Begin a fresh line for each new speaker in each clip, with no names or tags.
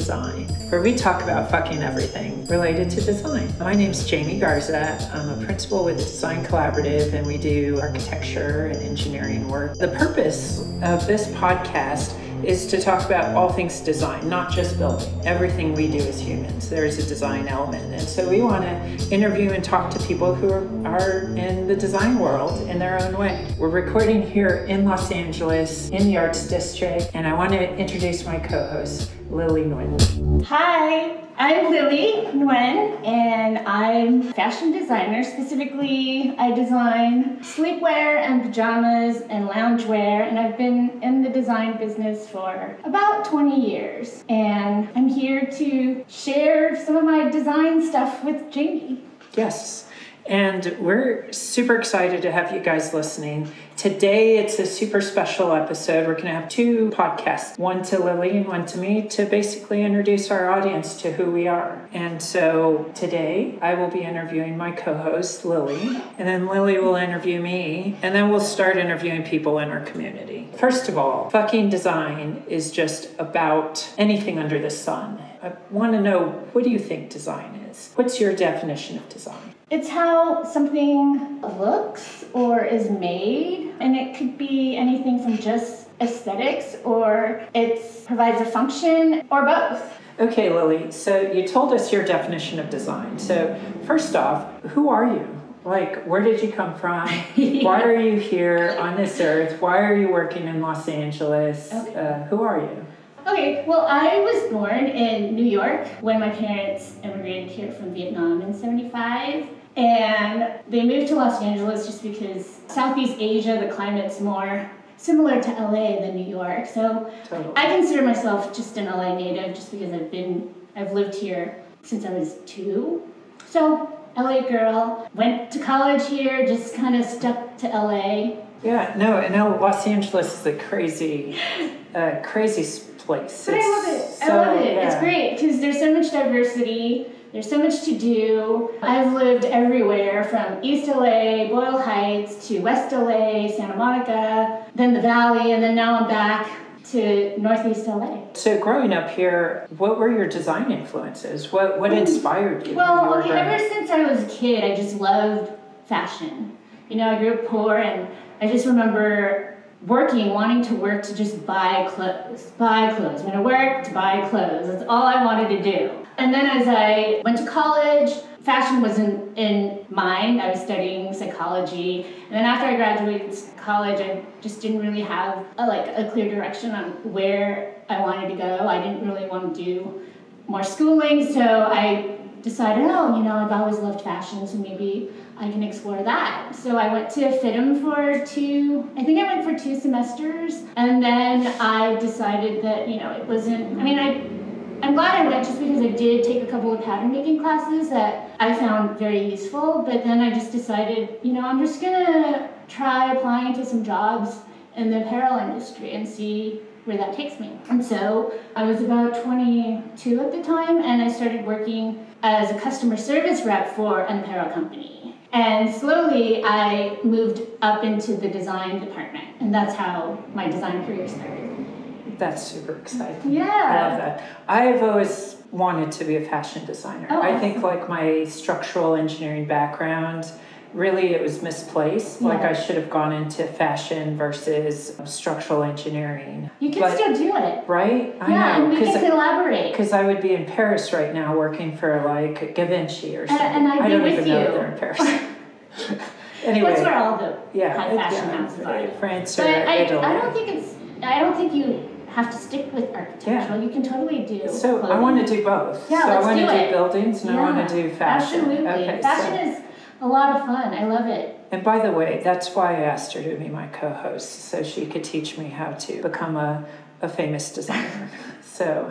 Design, where we talk about fucking everything related to design. My name's Jamie Garza. I'm a principal with the Design Collaborative, and we do architecture and engineering work. The purpose of this podcast is to talk about all things design, not just building. Everything we do as humans, there's a design element. And so we want to interview and talk to people who are, are in the design world in their own way. We're recording here in Los Angeles in the Arts District, and I want to introduce my co host, Lily Nguyen.
Hi, I'm Lily Nguyen, and I'm a fashion designer. Specifically, I design sleepwear and pajamas and loungewear, and I've been in the design business for about 20 years. And I'm here to share some of my design stuff with Jamie.
Yes. And we're super excited to have you guys listening. Today, it's a super special episode. We're going to have two podcasts one to Lily and one to me to basically introduce our audience to who we are. And so today, I will be interviewing my co host, Lily, and then Lily will interview me, and then we'll start interviewing people in our community. First of all, fucking design is just about anything under the sun. I want to know what do you think design is? What's your definition of design?
It's how something looks or is made, and it could be anything from just aesthetics or it provides a function or both.
Okay, Lily, so you told us your definition of design. So, first off, who are you? Like, where did you come from? Why are you here on this earth? Why are you working in Los Angeles?
Okay.
Uh, who are you?
Okay, well, I was born in New York when my parents immigrated here from Vietnam in 75. And they moved to Los Angeles just because Southeast Asia, the climate's more similar to LA than New York. So
Totally.
I consider myself just an LA native just because I've been, I've lived here since I was two. So, LA girl, went to college here, just kind of stuck to LA.
Yeah, no, and now Los Angeles is a crazy, uh, crazy place.
But I love it.
It's
I love
so-
it. It's great because there's so much diversity. There's so much to do. I've lived everywhere from East LA, Boyle Heights, to West LA, Santa Monica, then the Valley, and then now I'm back to Northeast LA.
So, growing up here, what were your design influences? What what mm. inspired you? when you
Well, okay, ever since I was a kid, I just loved fashion. You know, I grew up poor, and I just remember working, wanting to work to just buy clothes, buy clothes. When I worked, to work to buy clothes. That's all I wanted to do. And then as I went to college, fashion wasn't in mind. I was studying psychology, and then after I graduated college, I just didn't really have a, like a clear direction on where I wanted to go. I didn't really want to do more schooling, so I decided, oh, you know, I've always loved fashion, so maybe I can explore that. So I went to FIDM for two, I think I went for two semesters, and then I decided that, you know, it wasn't, I mean, I, I'm glad I went just because I did take a couple of pattern making classes that I found very useful, but then I just decided, you know, I'm just gonna try applying to some jobs in the apparel industry and see where that takes me. And so I was about 22 at the time, and I started working as a customer service rep for an apparel company. And slowly I moved up into the design department, and that's how my design career started.
That's super exciting.
Yeah.
I love that. I've always wanted to be a fashion designer.
Oh,
I think like my structural engineering background, really it was misplaced. Like I should have gone into fashion versus structural engineering.
You can
But-
still do it.
Right? I
yeah,
know.
and we can collaborate.
because I would be in Paris right now working for like Givenchy or something.
and I'd
I don't
with
even know
you.
if they're in Paris. anyway,
That's where all the
yeah,
high fashion
yeah,
houses are.
France or
But I,
Italy.
I don't think it's. I don't think you have to stick with architectural. You can totally do.
So I want to do both.
Yeah,
so
let's
I want
do
to do
it.
buildings and I want to
Yeah,
do fashion.
Absolutely.
Okay,
fashion
so-
is a lot of fun. I love it.
And by the way, that's why I asked her to be my co-host, so she could teach me how to become a, a famous designer. so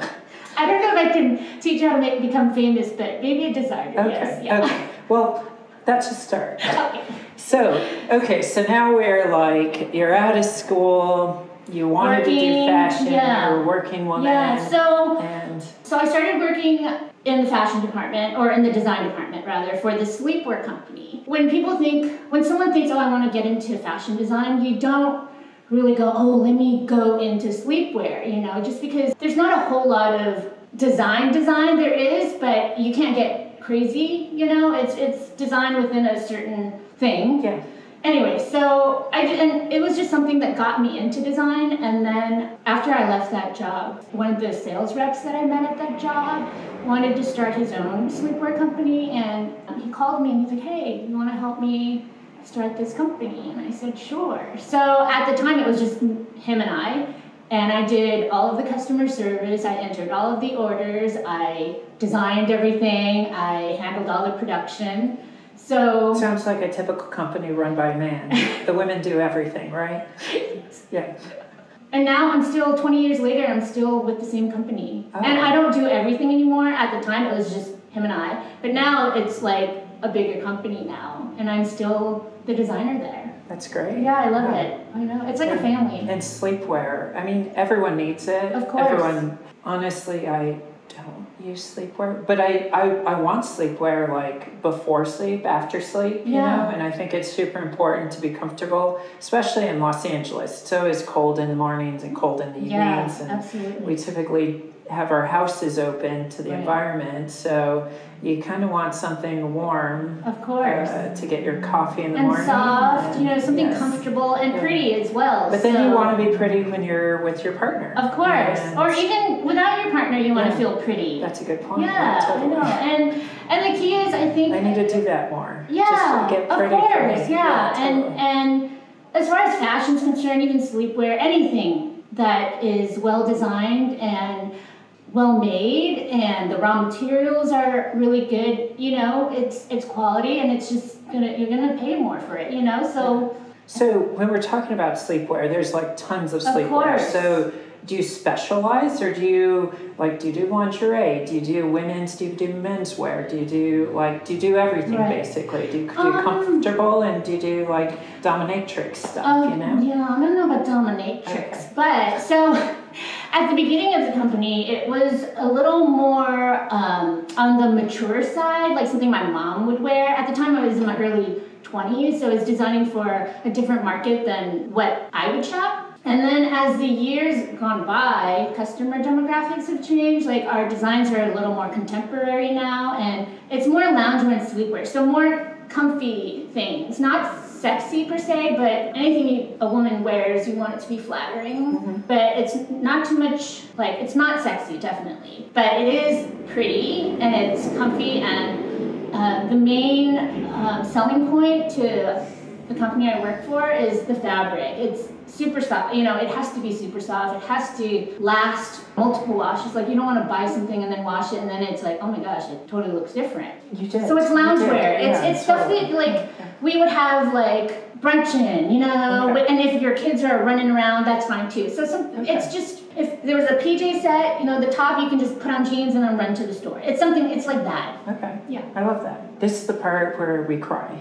I don't know if I can teach you how to make become famous, but maybe a designer.
okay,
Yes. Yeah.
okay. Well, that's a start.
Okay.
So okay, so now we're like you're out of school, you wanted to do
Working,
fashion,
yeah.
you're a working woman,
Yeah. So
and
So I started working in the fashion department, or in the design department rather, for the sleepwear company. When people think, when someone thinks, oh, I want to get into fashion design, you don't really go, oh, let me go into sleepwear, you know, just because there's not a whole lot of design design there is, but you can't get crazy, you know? It's it's designed within a certain thing.
Yeah.
Anyway, so I and it was just something that got me into design. And then after I left that job, one of the sales reps that I met at that job wanted to start his own sleepwear company, and he called me and he's like, "Hey, you want to help me start this company?" And I said, "Sure." So at the time, it was just him and I. And I did all of the customer service, I entered all of the orders, I designed everything, I handled all the production. So
Sounds like a typical company run by a man. the women do everything, right? Yeah.
And now I'm still 20 years later. I'm still with the same company,
Oh.
and I don't do everything anymore. At the time, it was just him and I, but now it's like a bigger company now, and I'm still the designer there.
That's great.
Yeah, I love
Yeah.
it. I know it's like a family.
And sleepwear. I mean, everyone needs it.
Of course.
Everyone. Honestly, I use sleepwear, but I, I, I want sleepwear like before sleep, after sleep, you
Yeah.
know? And I think it's super important to be comfortable, especially in Los Angeles. It's always cold in the mornings and cold in the
Yeah,
evenings. and
absolutely.
we typically have our houses open to the
Right.
environment. So you kind of want something warm
Of course.
uh, to get your coffee in the
and
morning.
soft, you know, something
yes.
comfortable and
Yeah.
pretty as well.
But then
so-
you want to be pretty when you're with your partner.
Of course.
And
Or even without your partner, you want
Yeah.
to feel pretty.
that's a good point.
yeah, I
totally.
know. And and the key is, I think.
I need to do that more.
Yeah,
Just to get pretty
of course, yeah. and
totally.
and as far as fashion's concerned, even sleepwear, anything that is well designed and well made, and the raw materials are really good. You know, it's it's quality, and it's just gonna you're gonna pay more for it. You know, so
so when we're talking about sleepwear, there's like tons of
Of
sleepwear.
course.
So do you specialize or do you like do you do lingerie? Do you do women's? Do you do menswear? Do you do like do you do everything
Right.
basically? Do you do
Um,
comfortable and do you do like dominatrix stuff?
Um,
you know.
Yeah, I don't know about dominatrix, but so at the beginning of the company, it was a little more um, on the mature side, like something my mom would wear. At the time, I was in my early 20s, so I was designing for a different market than what I would shop. And then as the years gone by, customer demographics have changed. Like our designs are a little more contemporary now, and it's more loungewear and sleepwear. So more comfy things, not sexy per se, but anything a woman wears, you want it to be flattering. But it's not too much like it's not sexy, definitely. But it is pretty and it's comfy and uh, the main um, selling point to the company I work for is the fabric. It's super soft. You know, it has to be super soft. It has to last multiple washes. Like you don't want to buy something and then wash it and then it's like, oh my gosh, it totally looks different.
You did.
So it's loungewear. It's
Yeah,
it's stuff
totally.
that like we would have like brunching, you know.
Okay.
And if your kids are running around, that's fine too. So some
Okay.
it's just if there was a PJ set, you know, the top you can just put on jeans and then run to the store. It's something. It's like that.
Okay.
Yeah.
I love that. This is the part where we cry.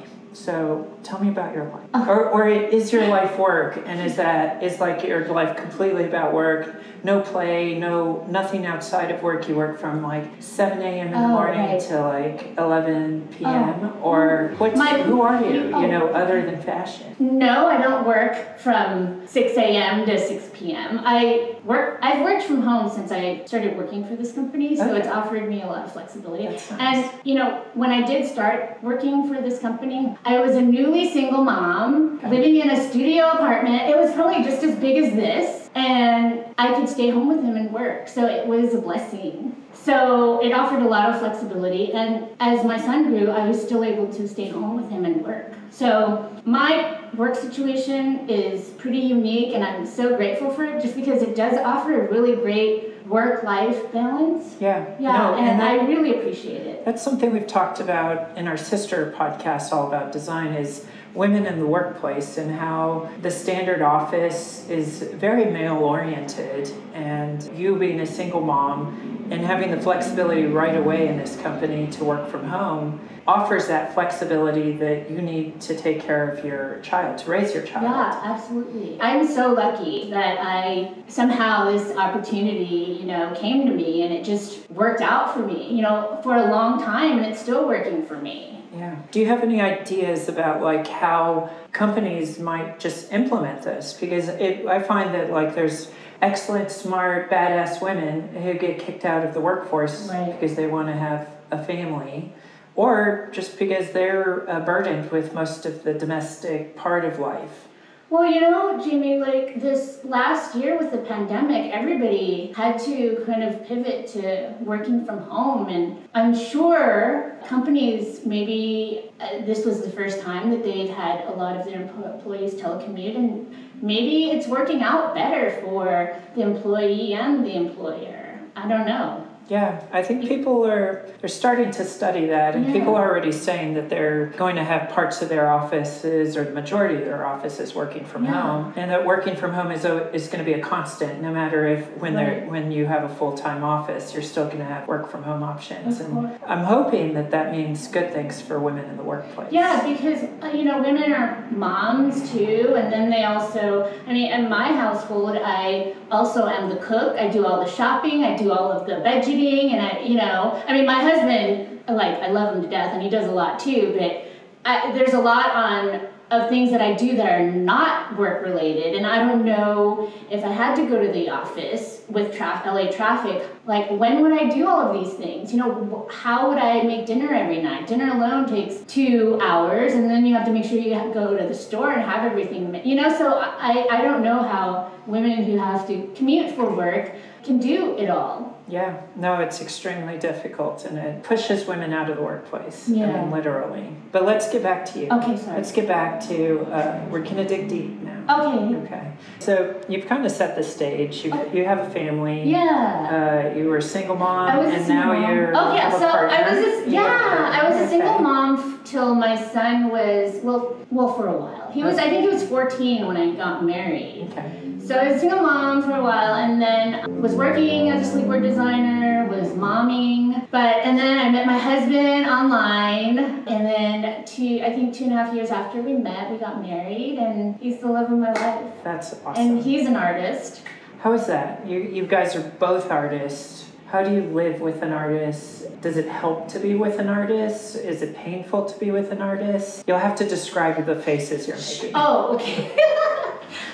So tell me about your life.
Oh.
Or, or is your life work? And is that is like your life completely about work? No play, no nothing outside of work. You work from like seven a.m. in the
Oh,
morning
right.
to like eleven p.m. Oh. Or what's
My-
who are you?
you- oh.
You know, other than fashion.
No, I don't work from 6 a.m. to 6 p.m. I work. I've worked from home since I started working for this company, so
Okay.
it's offered me a lot of flexibility.
Nice.
And you know, when I did start working for this company, I was a newly single mom living in a studio apartment. It was probably just as big as this, and I could stay home with him and work. So it was a blessing. So it offered a lot of flexibility, and as my son grew, I was still able to stay home with him and work. So my work situation is pretty unique, and I'm so grateful for it just because it does offer a really great work life balance.
Yeah.
Yeah,
No,
and,
that-
I really appreciate it.
That's something we've talked about in our sister podcast, all about design, is women in the workplace and how the standard office is very male oriented. And you being a single mom and having the flexibility right away in this company to work from home offers that flexibility that you need to take care of your child, to raise your child.
Yeah, absolutely. I'm so lucky that I somehow this opportunity, you know, came to me and it just worked out for me, you know, for a long time and it's still working for me.
Yeah. Do you have any ideas about like how companies might just implement this? Because it, I find that like there's excellent, smart, badass women who get kicked out of the workforce
Right.
because they want to have a family, or just because they're uh, burdened with most of the domestic part of life.
Well, you know, Jamie, like this last year with the pandemic, everybody had to kind of pivot to working from home. And I'm sure companies, maybe uh, this was the first time that they've had a lot of their employees telecommute, and maybe it's working out better for the employee and the employer. I don't know.
Yeah, I think people are they're starting to study that, and
Yeah.
people are already saying that they're going to have parts of their offices or the majority of their offices working from
Yeah.
home, and that working from home is a, is going to be a constant, no matter if when they're when you have a full time office, you're still going to have work from home options,
Of
and
course.
I'm hoping that that means good things for women in the workplace.
Yeah, because uh, you know women are moms too, and then they also. I mean, in my household, I also am the cook. I do all the shopping. I do all of the and I, you know, I mean, my husband, like, I love him to death, and he does a lot too. But I, there's a lot on of things that I do that are not work related, and I don't know if I had to go to the office with traf- LA traffic. Like, when would I do all of these things? You know, how would I make dinner every night? Dinner alone takes two hours, and then you have to make sure you go to the store and have everything. You know, so I I don't know how women who have to commute for work can do it all.
Yeah, no, it's extremely difficult, and it pushes women out of the workplace. I
Yeah.
mean, literally. But let's get back to you.
Okay, sorry.
Let's get back to uh, we're gonna dig deep now.
Okay.
Okay. So you've kind of set the stage. You you have a family.
Yeah.
Uh, you were a single mom,
I was a
and
single
now
mom.
you're.
Oh yeah, so I was a,
You have a
yeah, I was a single
Okay.
mom f- till my son was well well for a while. He was I think he was 14 when I got married.
Okay.
So I was a single mom for a while and then was working as a sleepwear designer, was momming, but and then I met my husband online and then two I think two and a half years after we met, we got married and he's the love of my life.
That's awesome.
And he's an artist.
How is that? You you guys are both artists. How do you live with an artist? Does it help to be with an artist? Is it painful to be with an artist? You'll have to describe the faces you're making.
Oh, okay.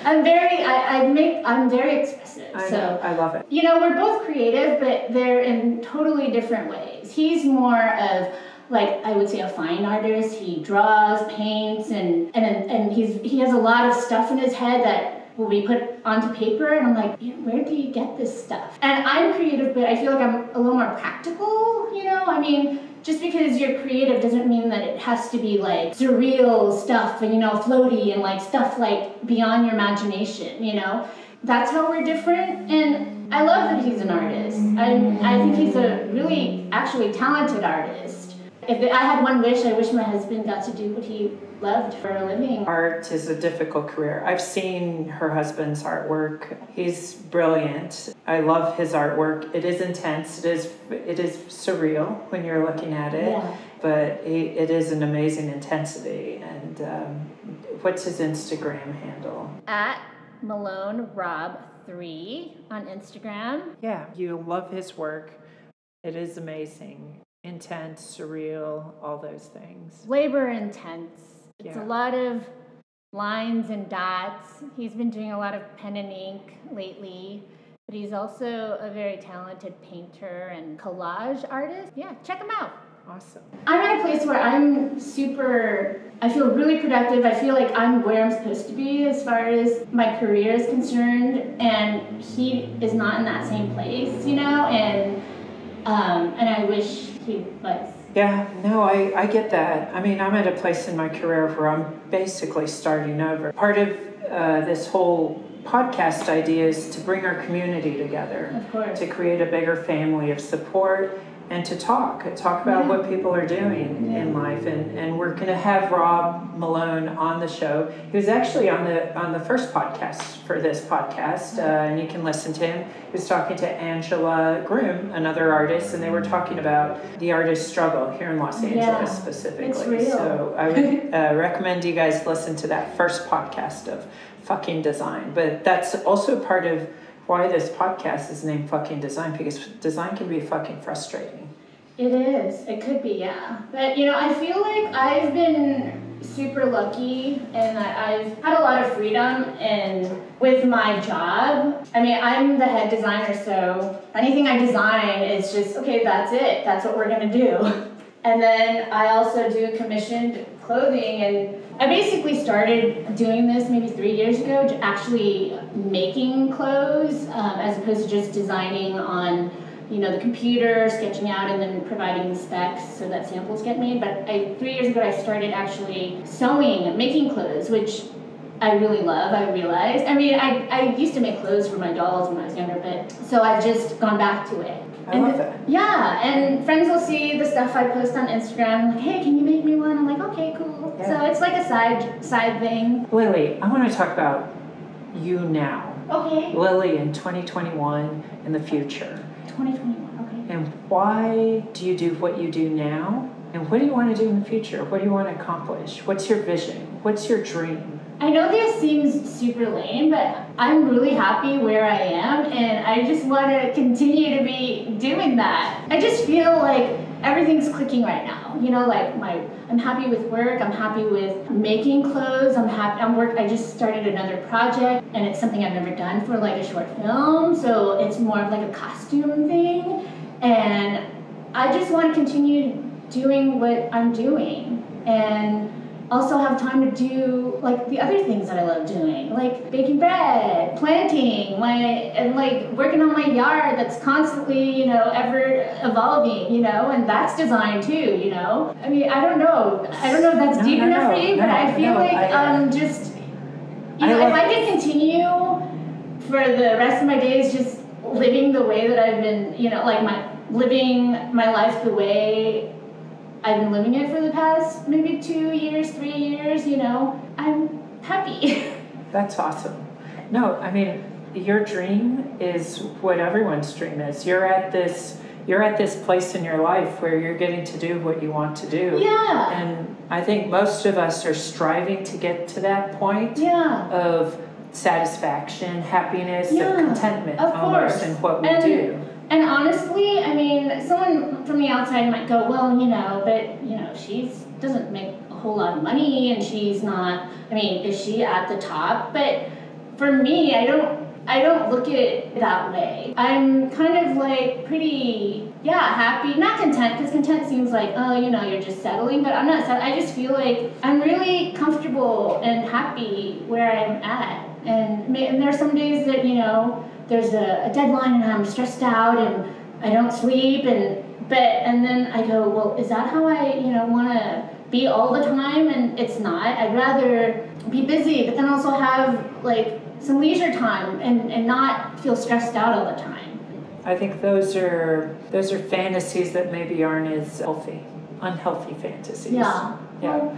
I'm very I, I make I'm very expressive.
I
so
know. I love it.
you know, we're both creative, but they're in totally different ways. He's more of like I would say a fine artist. He draws, paints, and and and he's he has a lot of stuff in his head that will be put onto paper. And I'm like, where do you get this stuff? And I'm creative, but I feel like I'm a little more practical. You know, I mean. Just because you're creative doesn't mean that it has to be like surreal stuff and you know floaty and like stuff like beyond your imagination, you know? That's how we're different and i love that he's an artist. I, I think he's a really actually talented artist if i had one wish i wish my husband got to do what he loved for a living
Art is a difficult career. I've seen her husband's artwork. He's brilliant. I love his artwork. It is intense. It is it is surreal when you're looking at it,
Yeah.
but it, it is an amazing intensity. And um, what's his Instagram handle?
at malone rob 3 on instagram
Yeah, you love his work. It is amazing, intense, surreal, all those things.
labor intense it's
Yeah.
a lot of lines and dots he's been doing a lot of pen and ink lately but he's also a very talented painter and collage artist yeah check him out
Awesome.
I'm at a place where I'm super, I feel really productive. I feel like I'm where I'm supposed to be as far as my career is concerned. And he is not in that same place, you know? And, um, and I wish was.
Yeah, no, I, I get that. I mean, I'm at a place in my career where I'm basically starting over. Part of uh, this whole podcast idea is to bring our community together,
Of course.
to create a bigger family of support, and to talk, talk about
Yeah.
what people are doing in life. And, and we're going to have Rob Malone on the show. He was actually on the on the first podcast for this podcast, uh, and you can listen to him. He was talking to Angela Groom, another artist, and they were talking about the artist struggle here in Los Angeles
Yeah,
specifically. So I would uh, recommend you guys listen to that first podcast of fucking design. But that's also part of why this podcast is named fucking design because design can be fucking frustrating.
It is. It could be, yeah. But you know, I feel like I've been super lucky and I've had a lot of freedom and with my job. I mean, I'm the head designer, so anything I design is just okay, that's it. That's what we're to do. And then I also do commissioned clothing and I basically started doing this maybe three years ago, actually making clothes um, as opposed to just designing on you know, the computer, sketching out, and then providing specs so that samples get made. But I, three years ago, I started actually sewing, making clothes, which I really love. I realized. I mean, I, I used to make clothes for my dolls when I was younger, but so I've just gone back to it.
I
and
love that.
Yeah, and friends will see the stuff I post on Instagram. Like, hey, can you make me one? I'm like, okay, cool.
Yeah.
So it's like a side side thing.
Lily, I want to talk about you now.
Okay.
Lily in 2021 in the future.
2021. Okay.
And why do you do what you do now? And what do you want to do in the future? What do you want to accomplish? What's your vision? What's your dream?
I know this seems super lame, but I'm really happy where I am, and I just want to continue to be doing that. I just feel like everything's clicking right now. You know, like my, I'm happy with work. I'm happy with making clothes. I'm happy. I'm work. I just started another project, and it's something I've never done for like a short film. So it's more of like a costume thing, and I just want to continue doing what I'm doing, and also have time to do like the other things that I love doing, like baking bread, planting, my and like working on my yard that's constantly, you know, ever evolving, you know, and that's design too, you know. I mean, I don't know. I don't know if that's
No,
deep
no,
enough
no,
for you, but I feel like
I-
um just you
I
know, if I could continue for the rest of my days just living the way that I've been, you know, like my living my life the way I've been living it for the past maybe two years, three years, you know, I'm happy.
That's awesome. No, I mean, your dream is what everyone's dream is. You're at this you're at this place in your life where you're getting to do what you want to do.
yeah.
And I think most of us are striving to get to that point
Yeah.
of satisfaction, happiness,
Yeah,
of contentment
of
almost
course.
in what we
And-
do.
And honestly, I mean, someone from the outside might go, well, you know, but you know, she doesn't make a whole lot of money and she's not I mean, is she at the top? But for me, I don't I don't look at it that way. I'm kind of like pretty yeah, happy, not content because content seems like, oh, you know, you're just settling, but I'm not set- I just feel like I'm really comfortable and happy where I'm at. And, and there's some days that, you know, there's a, a deadline and I'm stressed out and I don't sleep and but and then I go, well, is that how I you know want to be all the time? And it's not. I'd rather be busy, but then also have like some leisure time and and not feel stressed out all the time.
I think those are those are fantasies that maybe aren't as healthy, unhealthy fantasies.
Yeah.
Yeah.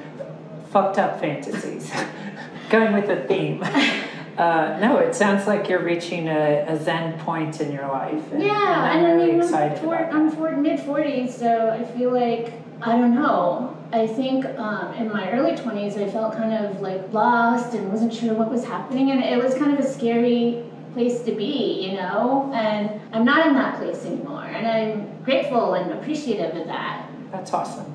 Fucked up fantasies. Going with the theme. Uh, no, it sounds like you're reaching a, a zen point in your life. And,
yeah,
and I'm
and I
really
mean,
excited
for, I'm for mid forties, so I feel like I don't know. I think um, in my early twenties, I felt kind of like lost and wasn't sure what was happening, and it was kind of a scary place to be, you know. And I'm not in that place anymore, and I'm grateful and appreciative of that.
That's awesome.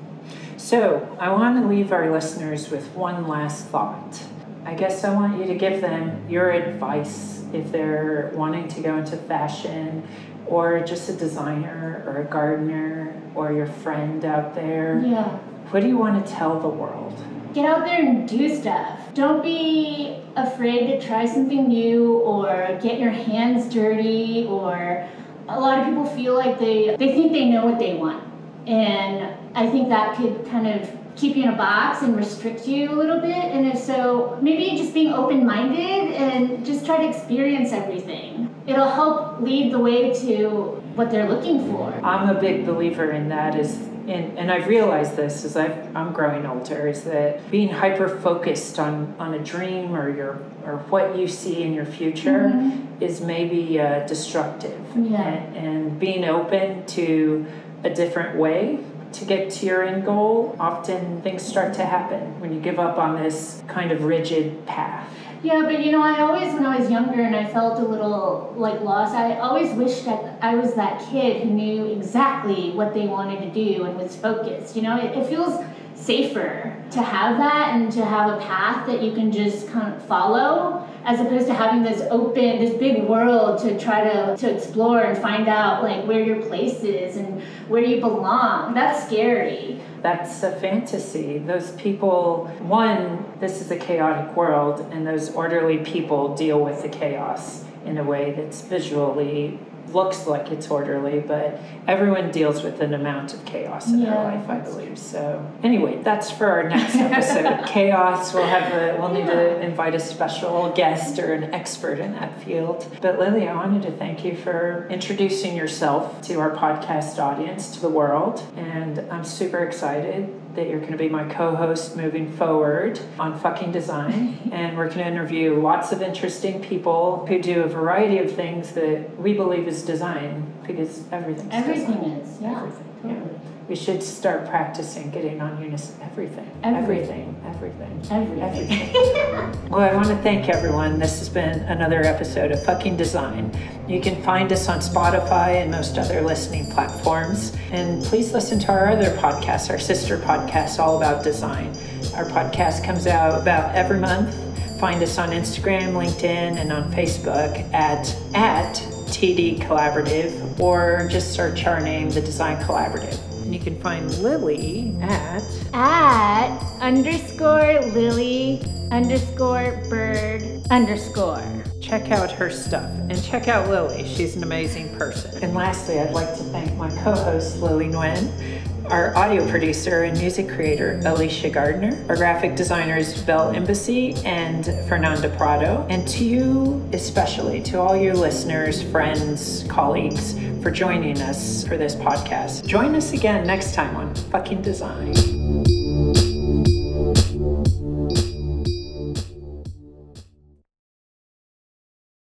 So, I want to leave our listeners with one last thought. I guess I want you to give them your advice if they're wanting to go into fashion or just a designer or a gardener or your friend out there.
Yeah.
What do you want to tell the world?
Get out there and do stuff. Don't be afraid to try something new or get your hands dirty or a lot of people feel like they they think they know what they want. And I think that could kind of keep you in a box and restrict you a little bit. And if so, maybe just being open-minded and just try to experience everything. It'll help lead the way to what they're looking for.
I'm a big believer in that is and, and I've realized this as I've, I'm growing older is that being hyper focused on, on a dream or your or what you see in your future
Mhm.
is maybe uh, destructive
Yeah.
and, and being open to a different way to get to your end goal often things start to happen when you give up on this kind of rigid path
Yeah, but you know, I always, when I was younger and I felt a little like lost, I always wished that I was that kid who knew exactly what they wanted to do and was focused. You know, it, it feels safer to have that and to have a path that you can just kind of follow as opposed to having this open this big world to try to to explore and find out like where your place is and where you belong. That's scary.
That's a fantasy. Those people one this is a chaotic world and those orderly people deal with the chaos in a way that's visually looks like it's orderly, but everyone deals with an amount of chaos in yeah, their life, I believe. So anyway, that's for our next episode. chaos. We'll have a we'll need to invite a special guest or an expert in that field. But Lily, I wanted to thank you for introducing yourself to our podcast audience, to the world, and I'm super excited that you're going to be my co-host moving forward on fucking design and we're going to interview lots of interesting people who do a variety of things that we believe is design because everything's
everything
design.
is yeah
everything totally. yeah we should start practicing getting on unison. Everything. Everything. Everything.
Everything. Everything.
well, I want to thank everyone. This has been another episode of Fucking Design. You can find us on Spotify and most other listening platforms. And please listen to our other podcasts, our sister podcasts, all about design. Our podcast comes out about every month. Find us on Instagram, LinkedIn, and on Facebook at at TD Collaborative, or just search our name, The Design Collaborative. And you can find Lily at
at underscore Lily underscore bird underscore.
Check out her stuff and check out Lily. She's an amazing person. And lastly, I'd like to thank my co-host Lily Nguyen our audio producer and music creator, Alicia Gardner, our graphic designers, Bell Embassy and Fernanda Prado, and to you especially, to all your listeners, friends, colleagues, for joining us for this podcast. Join us again next time on Fucking Design.